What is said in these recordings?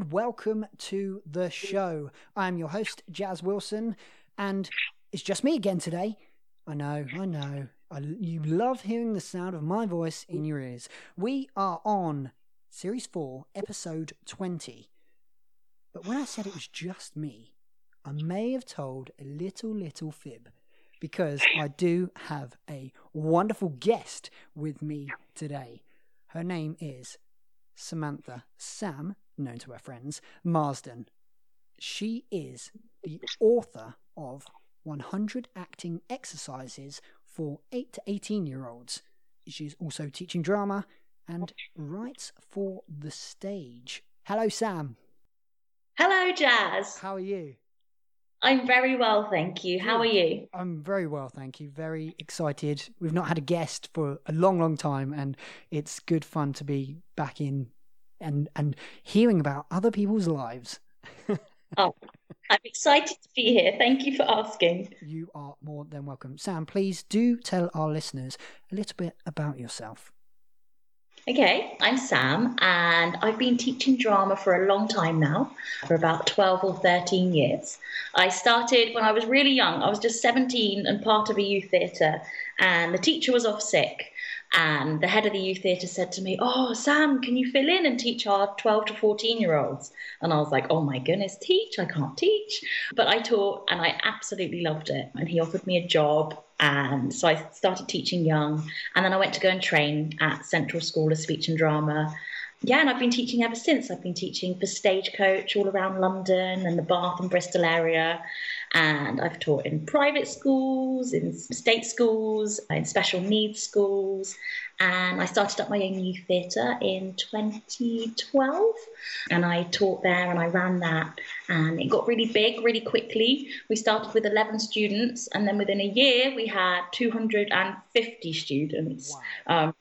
And welcome to the show. I'm your host, Jazz Wilson, and it's just me again today. I know, I know. I, you love hearing the sound of my voice in your ears. We are on Series 4, Episode 20. But when I said it was just me, I may have told a little, little fib because I do have a wonderful guest with me today. Her name is Samantha Sam, known to her friends, Marsden. She is the author of 100 Acting Exercises for 8 to 18 year olds. She's also teaching drama and writes for the stage. Hello, Sam. Hello, Jazz. How are you? I'm very well, thank you. How are you? I'm very well, thank you. Very excited. We've not had a guest for a long, long time, and it's good fun to be back in and and hearing about other people's lives. oh, I'm excited to be here. Thank you for asking. You are more than welcome. Sam, please do tell our listeners a little bit about yourself. Okay, I'm Sam, and I've been teaching drama for a long time now, for about 12 or 13 years. I started when I was really young, I was just 17 and part of a youth theatre, and the teacher was off sick. And the head of the youth theatre said to me, Oh, Sam, can you fill in and teach our 12 to 14 year olds? And I was like, Oh my goodness, teach? I can't teach. But I taught and I absolutely loved it. And he offered me a job. And so I started teaching young. And then I went to go and train at Central School of Speech and Drama. Yeah, and I've been teaching ever since. I've been teaching for Stagecoach all around London and the Bath and Bristol area and I've taught in private schools, in state schools, in special needs schools, and I started up my own youth theatre in 2012, and I taught there and I ran that, and it got really big really quickly. We started with 11 students, and then within a year we had 250 students. Wow. Um,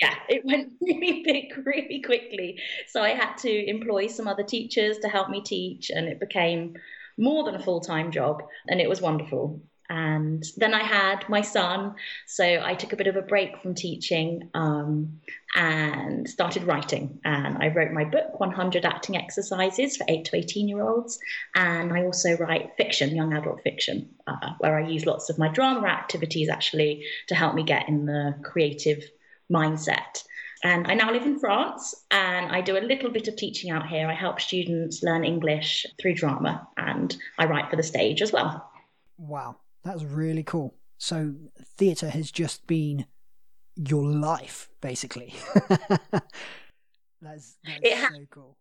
yeah, it went really big really quickly. So I had to employ some other teachers to help me teach, and it became more than a full time job, and it was wonderful. And then I had my son, so I took a bit of a break from teaching um, and started writing. And I wrote my book, 100 Acting Exercises for 8 to 18 year olds. And I also write fiction, young adult fiction, uh, where I use lots of my drama activities actually to help me get in the creative mindset. And I now live in France and I do a little bit of teaching out here. I help students learn English through drama and I write for the stage as well. Wow, that's really cool. So, theatre has just been your life, basically. that's, that's ha- so cool.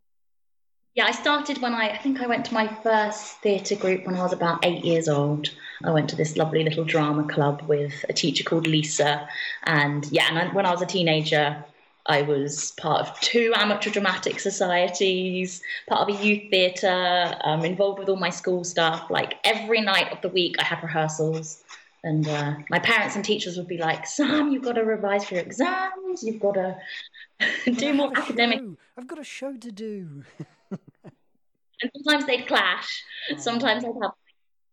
Yeah, I started when I, I think I went to my first theatre group when I was about eight years old. I went to this lovely little drama club with a teacher called Lisa. And yeah, and I, when I was a teenager, I was part of two amateur dramatic societies, part of a youth theatre, um, involved with all my school stuff. Like every night of the week, I had rehearsals. And uh, my parents and teachers would be like, Sam, you've got to revise for your exams. You've got to do more academic. Show. I've got a show to do. and sometimes they'd clash. Oh. Sometimes I'd have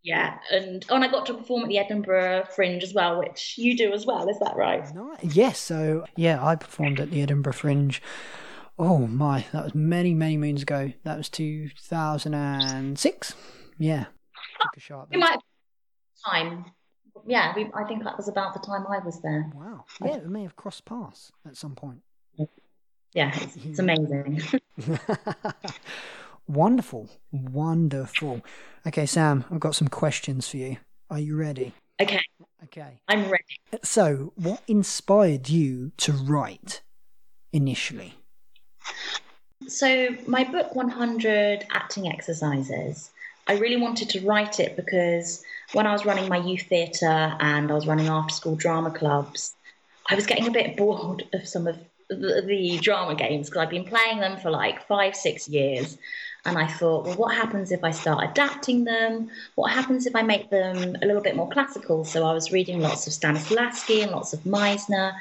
yeah, and oh, and I got to perform at the Edinburgh Fringe as well, which you do as well. Is that right? Yes. So yeah, I performed at the Edinburgh Fringe. Oh my, that was many many moons ago. That was two thousand and six. Yeah, took a shot. There. might time. Yeah, we, I think that was about the time I was there. Wow. Yeah, we may have crossed paths at some point. Yeah, it's, it's amazing. Wonderful. Wonderful. Okay, Sam, I've got some questions for you. Are you ready? Okay. Okay. I'm ready. So, what inspired you to write initially? So, my book 100 Acting Exercises, I really wanted to write it because when I was running my youth theatre and I was running after school drama clubs, I was getting a bit bored of some of the, the drama games because I've been playing them for like five, six years. And I thought, well, what happens if I start adapting them? What happens if I make them a little bit more classical? So I was reading lots of Stanislavski and lots of Meisner.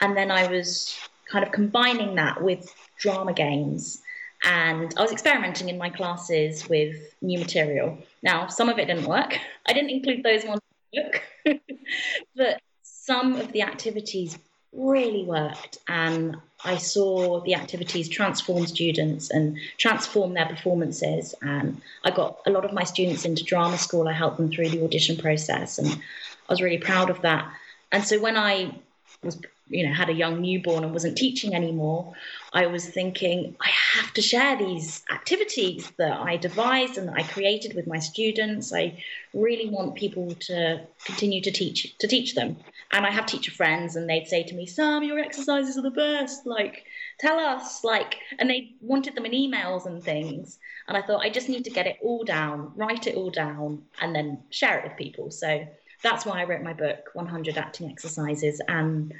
And then I was kind of combining that with drama games. And I was experimenting in my classes with new material. Now, some of it didn't work. I didn't include those ones in the book, but some of the activities really worked. And I saw the activities transform students and transform their performances. And I got a lot of my students into drama school. I helped them through the audition process, and I was really proud of that. And so when I was you know had a young newborn and wasn't teaching anymore i was thinking i have to share these activities that i devised and that i created with my students. I really want people to continue to teach to teach them. And i have teacher friends and they'd say to me sam your exercises are the best. Like tell us like and they wanted them in emails and things. And i thought i just need to get it all down write it all down and then share it with people. So that's why i wrote my book 100 acting exercises. And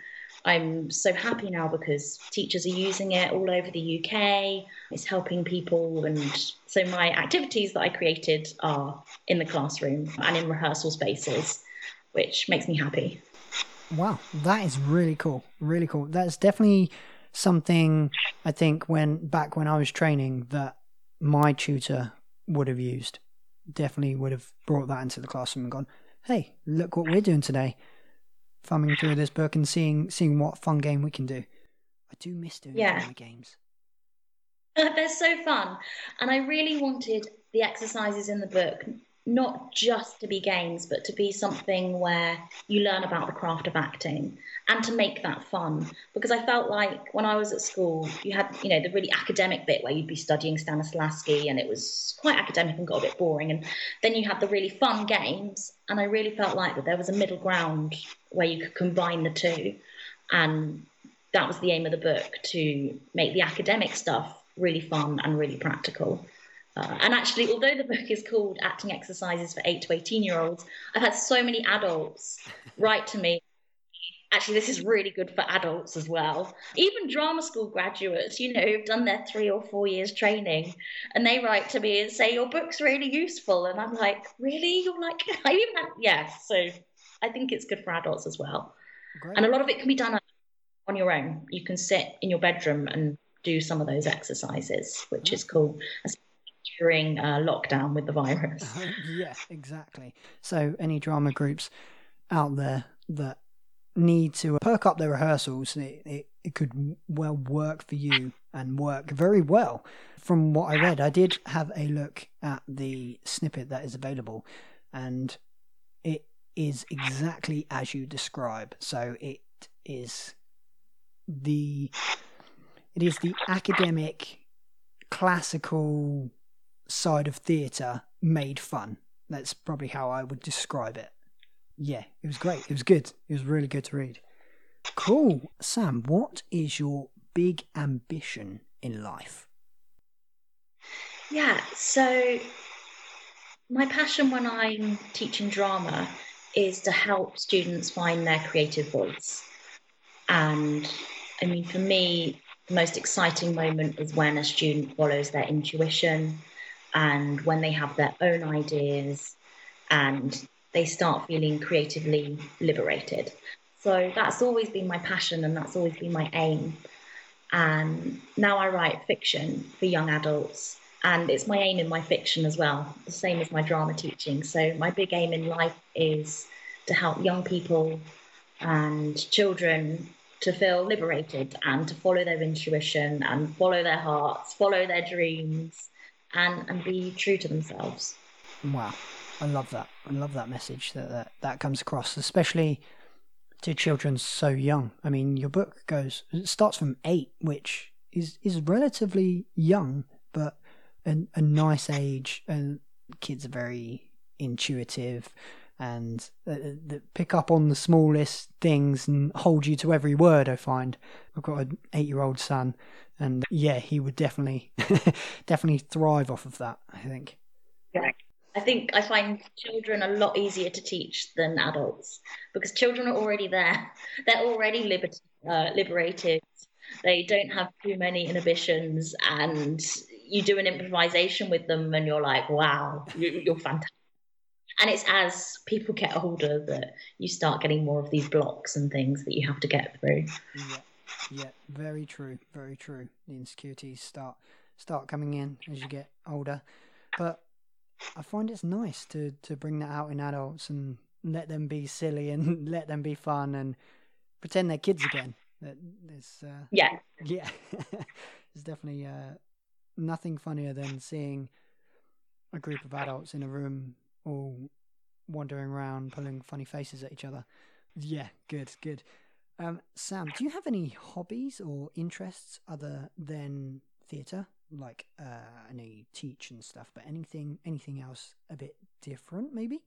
I'm so happy now because teachers are using it all over the UK. It's helping people. And so my activities that I created are in the classroom and in rehearsal spaces, which makes me happy. Wow, that is really cool. Really cool. That's definitely something I think when back when I was training that my tutor would have used. Definitely would have brought that into the classroom and gone, hey, look what we're doing today thumbing through this book and seeing seeing what fun game we can do. I do miss doing yeah. games. They're so fun, and I really wanted the exercises in the book not just to be games, but to be something where you learn about the craft of acting and to make that fun. Because I felt like when I was at school, you had, you know, the really academic bit where you'd be studying Stanislavski and it was quite academic and got a bit boring. And then you had the really fun games. And I really felt like that there was a middle ground where you could combine the two. And that was the aim of the book to make the academic stuff really fun and really practical. Uh, and actually, although the book is called Acting Exercises for 8 to 18 year olds, I've had so many adults write to me. Actually, this is really good for adults as well. Even drama school graduates, you know, who've done their three or four years training, and they write to me and say, Your book's really useful. And I'm like, Really? You're like, I even have, yes. So I think it's good for adults as well. Great. And a lot of it can be done on your own. You can sit in your bedroom and do some of those exercises, which is cool during uh, lockdown with the virus. yeah, exactly. So, any drama groups out there that need to perk up their rehearsals, it, it, it could well work for you and work very well. From what I read, I did have a look at the snippet that is available, and it is exactly as you describe. So, it is the it is the academic classical side of theatre made fun. That's probably how I would describe it. Yeah, it was great. It was good. It was really good to read. Cool. Sam, what is your big ambition in life? Yeah, so my passion when I'm teaching drama is to help students find their creative voice. And I mean, for me, the most exciting moment is when a student follows their intuition and when they have their own ideas and they start feeling creatively liberated. So that's always been my passion and that's always been my aim. And now I write fiction for young adults. And it's my aim in my fiction as well, the same as my drama teaching. So my big aim in life is to help young people and children to feel liberated and to follow their intuition and follow their hearts, follow their dreams, and and be true to themselves. Wow, I love that. I love that message that that, that comes across, especially to children so young. I mean, your book goes it starts from eight, which is is relatively young, but a, a nice age, and kids are very intuitive and uh, uh pick up on the smallest things and hold you to every word. I find I've got an eight-year-old son, and yeah, he would definitely definitely thrive off of that. I think. Yeah. I think I find children a lot easier to teach than adults because children are already there. They're already liber- uh, liberated. They don't have too many inhibitions, and you do an improvisation with them, and you're like, "Wow, you're fantastic." And it's as people get older that you start getting more of these blocks and things that you have to get through. Yeah. Yeah, very true, very true. The insecurities start start coming in as you get older, but I find it's nice to to bring that out in adults and let them be silly and let them be fun and pretend they're kids again. That there's uh, Yeah. yeah, it's definitely uh, nothing funnier than seeing a group of adults in a room all wandering around, pulling funny faces at each other. Yeah, good, good. Um, Sam, do you have any hobbies or interests other than theatre? Like, uh, I know you teach and stuff, but anything, anything else a bit different, maybe?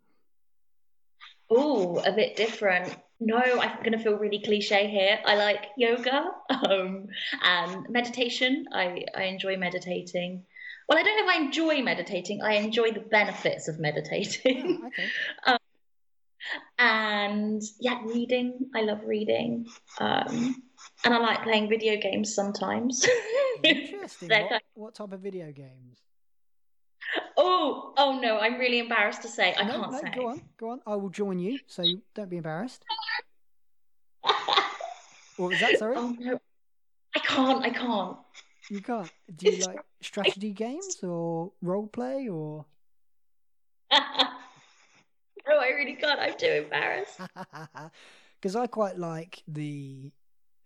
Oh, a bit different. No, I'm going to feel really cliche here. I like yoga um, and meditation. I, I enjoy meditating. Well, I don't know if I enjoy meditating. I enjoy the benefits of meditating. Oh, okay. and yeah, reading. I love reading. Um, and I like playing video games sometimes. Interesting. What, what type of video games? Oh, oh no, I'm really embarrassed to say. I no, can't no, say. go on, go on. I will join you, so you don't be embarrassed. What was that? Sorry, oh no, I can't. I can't. you can't. Do you like strategy games or role play or? no, I really can't. I'm too embarrassed. Because I quite like the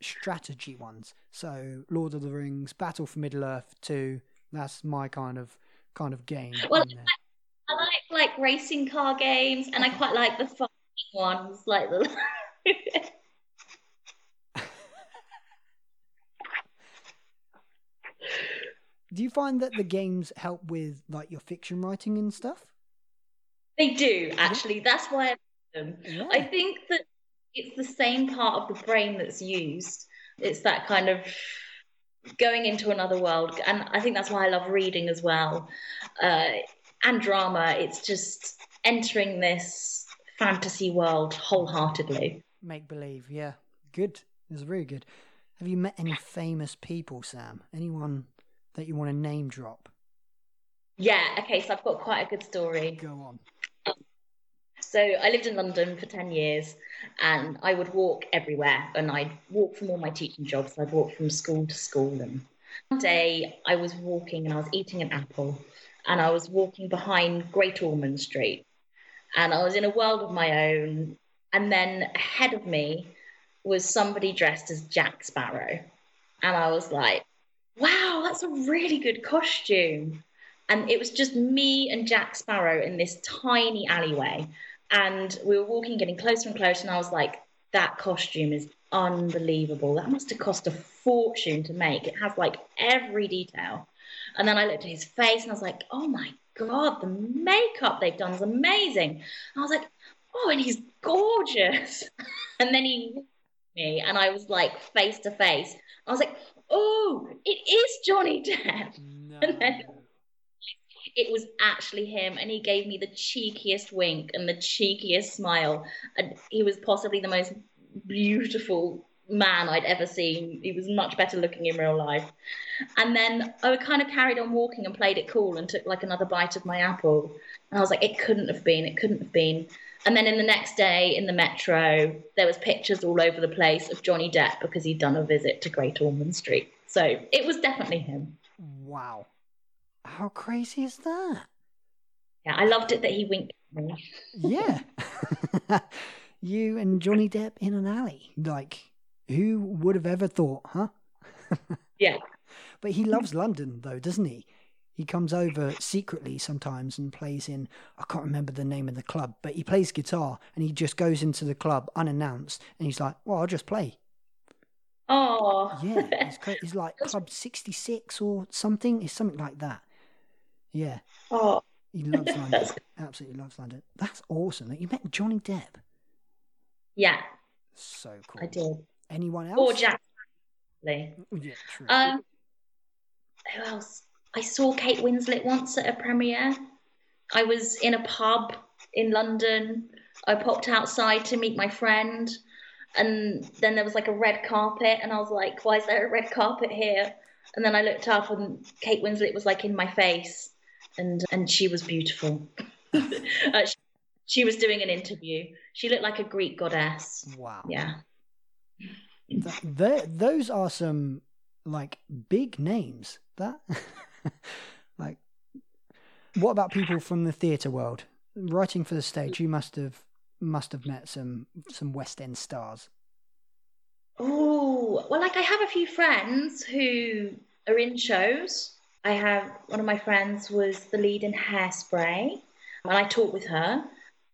strategy ones. So Lord of the Rings, Battle for Middle Earth Two. That's my kind of kind of game. Well, there. I like like racing car games, and I quite like the fun ones, like the. Do you find that the games help with like your fiction writing and stuff? they do actually. That's why I like them. Yeah. I think that it's the same part of the brain that's used. It's that kind of going into another world, and I think that's why I love reading as well, uh, and drama. It's just entering this fantasy world wholeheartedly. Make believe, yeah. Good. It's very good. Have you met any famous people, Sam? Anyone that you want to name drop? Yeah. Okay. So I've got quite a good story. Go on. So I lived in London for 10 years and I would walk everywhere and I'd walk from all my teaching jobs. I'd walk from school to school. And one day I was walking and I was eating an apple and I was walking behind Great Ormond Street and I was in a world of my own. And then ahead of me was somebody dressed as Jack Sparrow. And I was like, wow, that's a really good costume. And it was just me and Jack Sparrow in this tiny alleyway. And we were walking, getting closer and closer. And I was like, that costume is unbelievable. That must have cost a fortune to make. It has like every detail. And then I looked at his face and I was like, oh my God, the makeup they've done is amazing. I was like, oh, and he's gorgeous. and then he me and I was like face to face. I was like, oh, it is Johnny Depp. No. And then- It was actually him, and he gave me the cheekiest wink and the cheekiest smile. And he was possibly the most beautiful man I'd ever seen. He was much better looking in real life. And then I kind of carried on walking and played it cool and took like another bite of my apple. And I was like, it couldn't have been, it couldn't have been. And then in the next day in the metro, there was pictures all over the place of Johnny Depp because he'd done a visit to Great Ormond Street. So it was definitely him. Wow. How crazy is that? Yeah, I loved it that he winked at me. Yeah. you and Johnny Depp in an alley. Like, who would have ever thought, huh? Yeah. But he loves London, though, doesn't he? He comes over secretly sometimes and plays in, I can't remember the name of the club, but he plays guitar and he just goes into the club unannounced and he's like, well, I'll just play. Oh, Yeah. he's, cra- like Club 66 or something. It's something like that. Yeah. oh, He loves London. Absolutely loves London. That's awesome. that You met Johnny Depp. yeah, So cool. I did. Anyone else? Or Jack. Lee. Yeah, true. Um, who else? I saw Kate Winslet once at a premiere. I was in a pub in London. I popped outside to meet my friend, and then there was like a red carpet, and I was like, "Why is there a red carpet here?" And then I looked up, and Kate Winslet was like in my face, and and she was beautiful. uh, she, she was doing an interview. She looked like a Greek goddess. wow. Yeah. Those are some like big names. That like what about people from the theatre world? Writing for the stage, you must have must have met some some West End stars. Oh, well, like I have a few friends who are in shows. I have one of my friends was the lead in Hairspray, and I taught with her.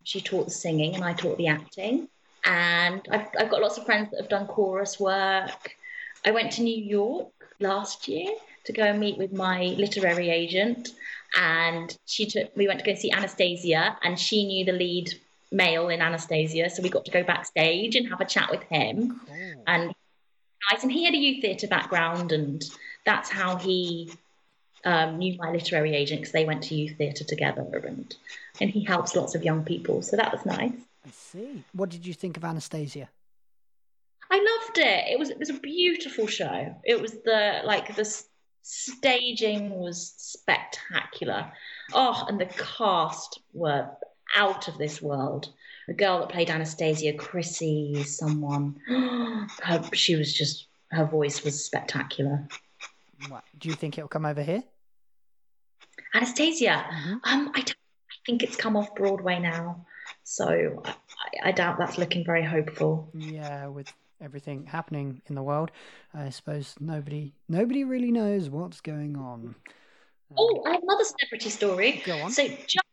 She taught the singing, and I taught the acting. And I've, I've got lots of friends that have done chorus work. I went to New York last year to go and meet with my literary agent, and she took. We went to go see Anastasia, and she knew the lead male in Anastasia, so we got to go backstage and have a chat with him. Cool. And nice, and he had a youth theatre background, and that's how he um, knew my literary agent because they went to youth theatre together, and and he helps lots of young people, so that was nice. I see. What did you think of Anastasia? I loved it. It was it was a beautiful show. It was the like the staging was spectacular. Oh, and the cast were out of this world. The girl that played Anastasia, Chrissy, someone, her, she was just her voice was spectacular. What, do you think it'll come over here? Anastasia, mm-hmm. um, I, I think it's come off Broadway now, so I, I doubt that's looking very hopeful. Yeah, with everything happening in the world, I suppose nobody nobody really knows what's going on. Oh, I have another celebrity story. Go on. So just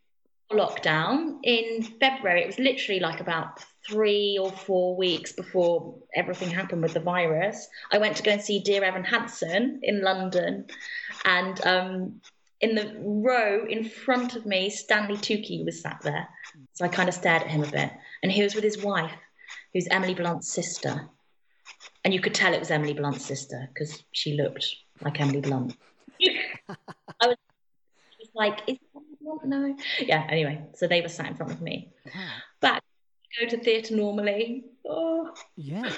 lockdown in February, it was literally like about three or four weeks before everything happened with the virus. I went to go and see Dear Evan Hansen in London, and um, in the row in front of me, Stanley Tucci was sat there. So I kind of stared at him a bit, and he was with his wife, who's Emily Blunt's sister, and you could tell it was Emily Blunt's sister because she looked like Emily Blunt. I was, was like, is no. Yeah, anyway, so they were sat in front of me. Wow. But go to theatre normally. Oh. Yeah.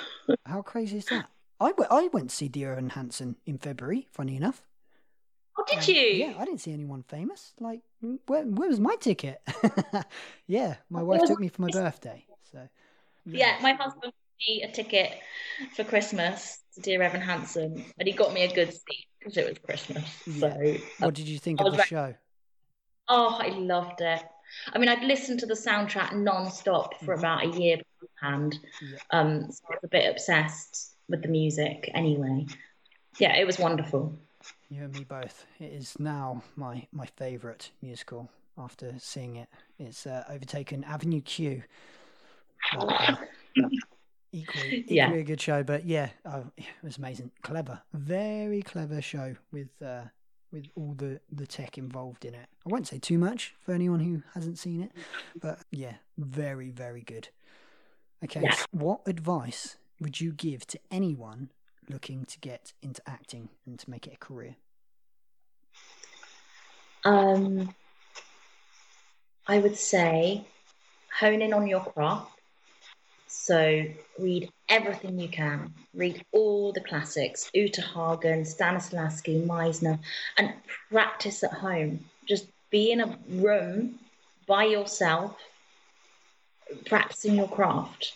How crazy is that? I, w- I went to see Dear Evan Hansen in February, funny enough. Oh, did you? Yeah, I didn't see anyone famous. Like, where, where was my ticket? yeah, my wife took me for my birthday. So. Yeah, yeah my husband got me a ticket for Christmas to Dear Evan Hansen, and he got me a good seat because it was Christmas. Yeah. So, what did you think of the show? Oh, I loved it. I mean, I'd listened to the soundtrack non-stop for mm-hmm. about a year beforehand. Yeah. Um, so I was a bit obsessed with the music anyway. Yeah, it was wonderful. You and me both. It is now my, my favourite musical after seeing it. It's uh, overtaken Avenue Q. uh, equally, equally yeah. a good show, but yeah, oh, it was amazing. Clever. Very clever show with uh, with all the the tech involved in it. I won't say too much for anyone who hasn't seen it, but yeah, very very good. Okay, yeah. so what advice would you give to anyone looking to get into acting and to make it a career? Um, I would say hone in on your craft. So read everything you can. Read all the classics, Uta Hagen, Stanislavski, Meisner, and practice at home. Just be in a room by yourself, practicing your craft.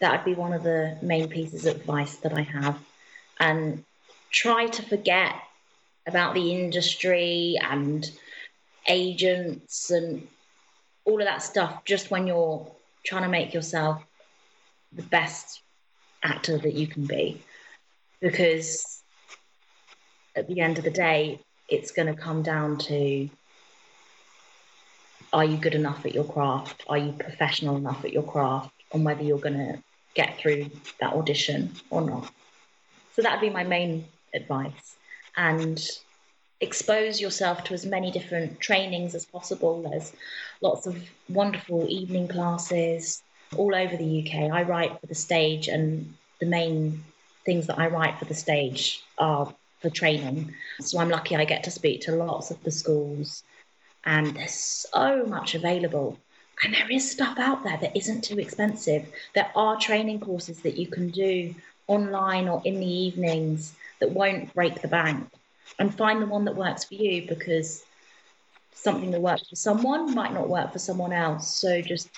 That would be one of the main pieces of advice that I have. And try to forget about the industry and agents and all of that stuff just when you're trying to make yourself the best actor that you can be. Because at the end of the day it's going to come down to are you good enough at your craft? Are you professional enough at your craft? And whether you're going to get through that audition or not so that would be my main advice and expose yourself to as many different trainings as possible there's lots of wonderful evening classes all over the UK. I write for the stage, and the main things that I write for the stage are for training. So I'm lucky I get to speak to lots of the schools, and there's so much available. And there is stuff out there that isn't too expensive. There are training courses that you can do online or in the evenings that won't break the bank. And find the one that works for you because something that works for someone might not work for someone else. So just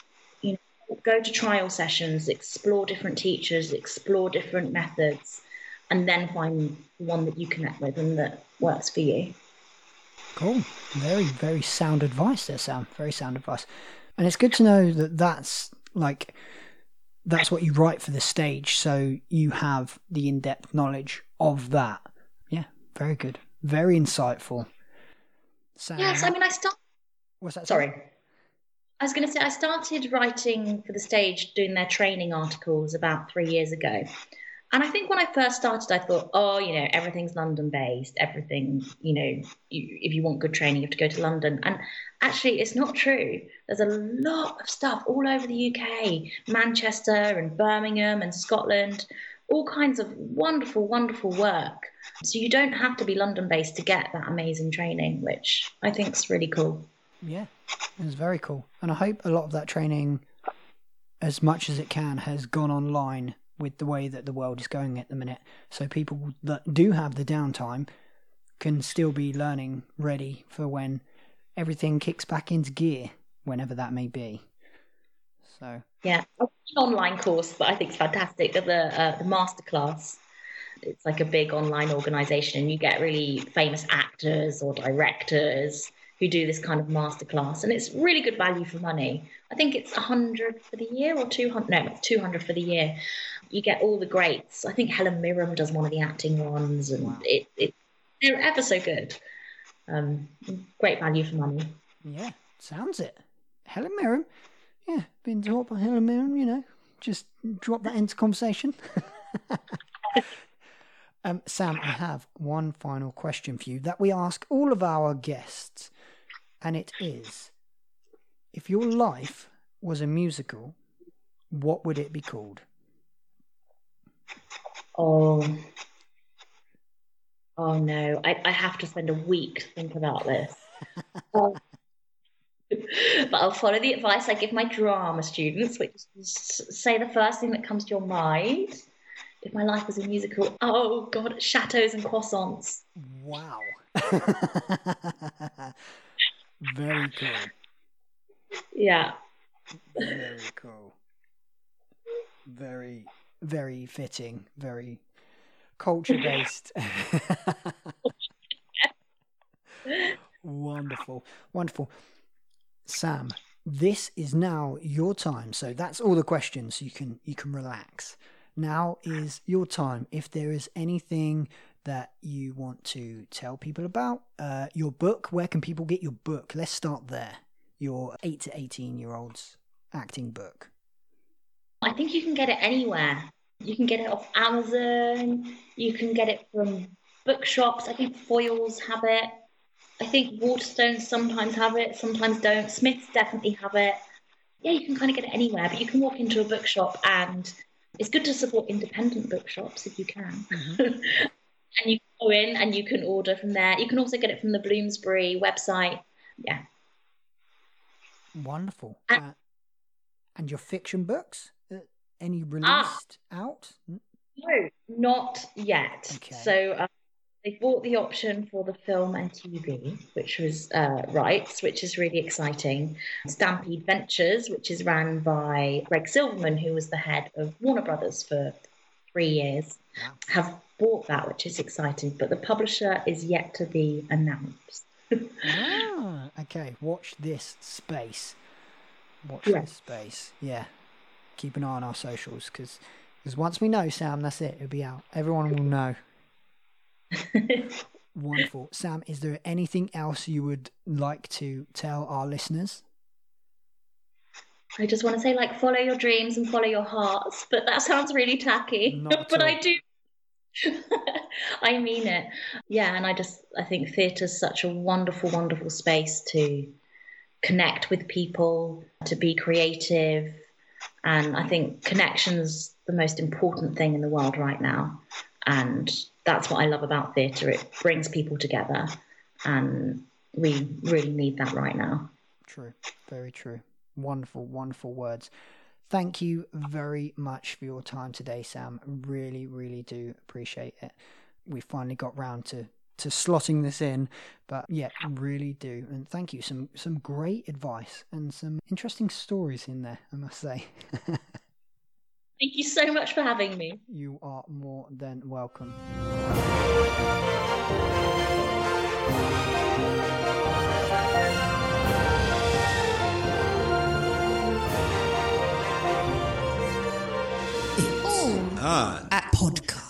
you know, go to trial sessions, explore different teachers, explore different methods, and then find one that you connect with and that works for you. Cool. Very, very sound advice there, Sam. Very sound advice. And it's good to know that that's like that's what you write for the stage, so you have the in-depth knowledge of that. Yeah, very good, very insightful. So, yes, I mean, I start. What's that? Sorry. I was going to say I started writing for the stage, doing their training articles about three years ago, and I think when I first started, I thought, oh, you know, everything's London based. Everything, you know, you, if you want good training, you have to go to London. And actually, it's not true. There's a lot of stuff all over the UK, Manchester and Birmingham and Scotland, all kinds of wonderful, wonderful work. So you don't have to be London based to get that amazing training, which I think is really cool. Yeah, it's very cool. And I hope a lot of that training, as much as it can, has gone online with the way that the world is going at the minute. So people that do have the downtime can still be learning ready for when everything kicks back into gear, whenever that may be. So yeah, an online course that I think is fantastic. The uh, the masterclass. It's like a big online organization, and you get really famous actors or directors who do this kind of masterclass, and it's really good value for money. I think it's a hundred for the year or two hundred. No, it's two hundred for the year. You get all the greats. I think Helen Mirren does one of the acting ones, and wow. it, it they're ever so good. Um, great value for money. Yeah, sounds it. Helen Mirren. Yeah, been taught by Helen Mirren. You know, just drop that into conversation. um, Sam, I have one final question for you that we ask all of our guests and it is if your life was a musical, what would it be called? Oh, oh no! I, I have to spend a week to think about this. Um, but I'll follow the advice I give my drama students, which is say the first thing that comes to your mind. If my life was a musical, oh god, chateaus and croissants. Wow. Very cool. Yeah. Very cool. Very, very fitting. Very culture based. wonderful. Wonderful. Sam, this is now your time. So that's all the questions. You can you can relax. Now is your time. If there is anything that you want to tell people about. Uh, your book, where can people get your book? Let's start there. Your 8 to 18 year old's acting book. I think you can get it anywhere. You can get it off Amazon, you can get it from bookshops. I think Foyles have it. I think Waterstones sometimes have it, sometimes don't. Smiths definitely have it. Yeah, you can kind of get it anywhere, but you can walk into a bookshop and it's good to support independent bookshops if you can. Mm-hmm. and you can go in and you can order from there. You can also get it from the Bloomsbury website. Yeah. Wonderful. And, uh, and your fiction books? Uh, any ah. released ah, out? No, not yet. Okay. So uh, they bought the option for the film and TV, which was uh, rights, which is really exciting. Stampede Ventures, which is ran by Greg Silverman, who was the head of Warner Brothers for three years, wow. have bought that, which is exciting, but the publisher is yet to be announced. ah, okay. Watch this space. Watch yeah. this space. Yeah. Keep an eye on our socials because because once we know, Sam, that's it. It'll be out. Everyone will know. Wonderful. Sam, is there anything else you would like to tell our listeners? I just want to say, like, follow your dreams and follow your hearts. But that sounds really tacky. but I do I mean it. Yeah, and I just I think theatre is such a wonderful, wonderful space to connect with people, to be creative, and I think connection's the most important thing in the world right now. And that's what I love about theatre. It brings people together, and we really need that right now. True, very true. Wonderful, wonderful words. Thank you very much for your time today, Sam. Really, really do appreciate it. We finally got round to to slotting this in, but yeah, really do. And thank you. Some some great advice and some interesting stories in there, I must say. thank you so much for having me. You are more than welcome. On. At podcast.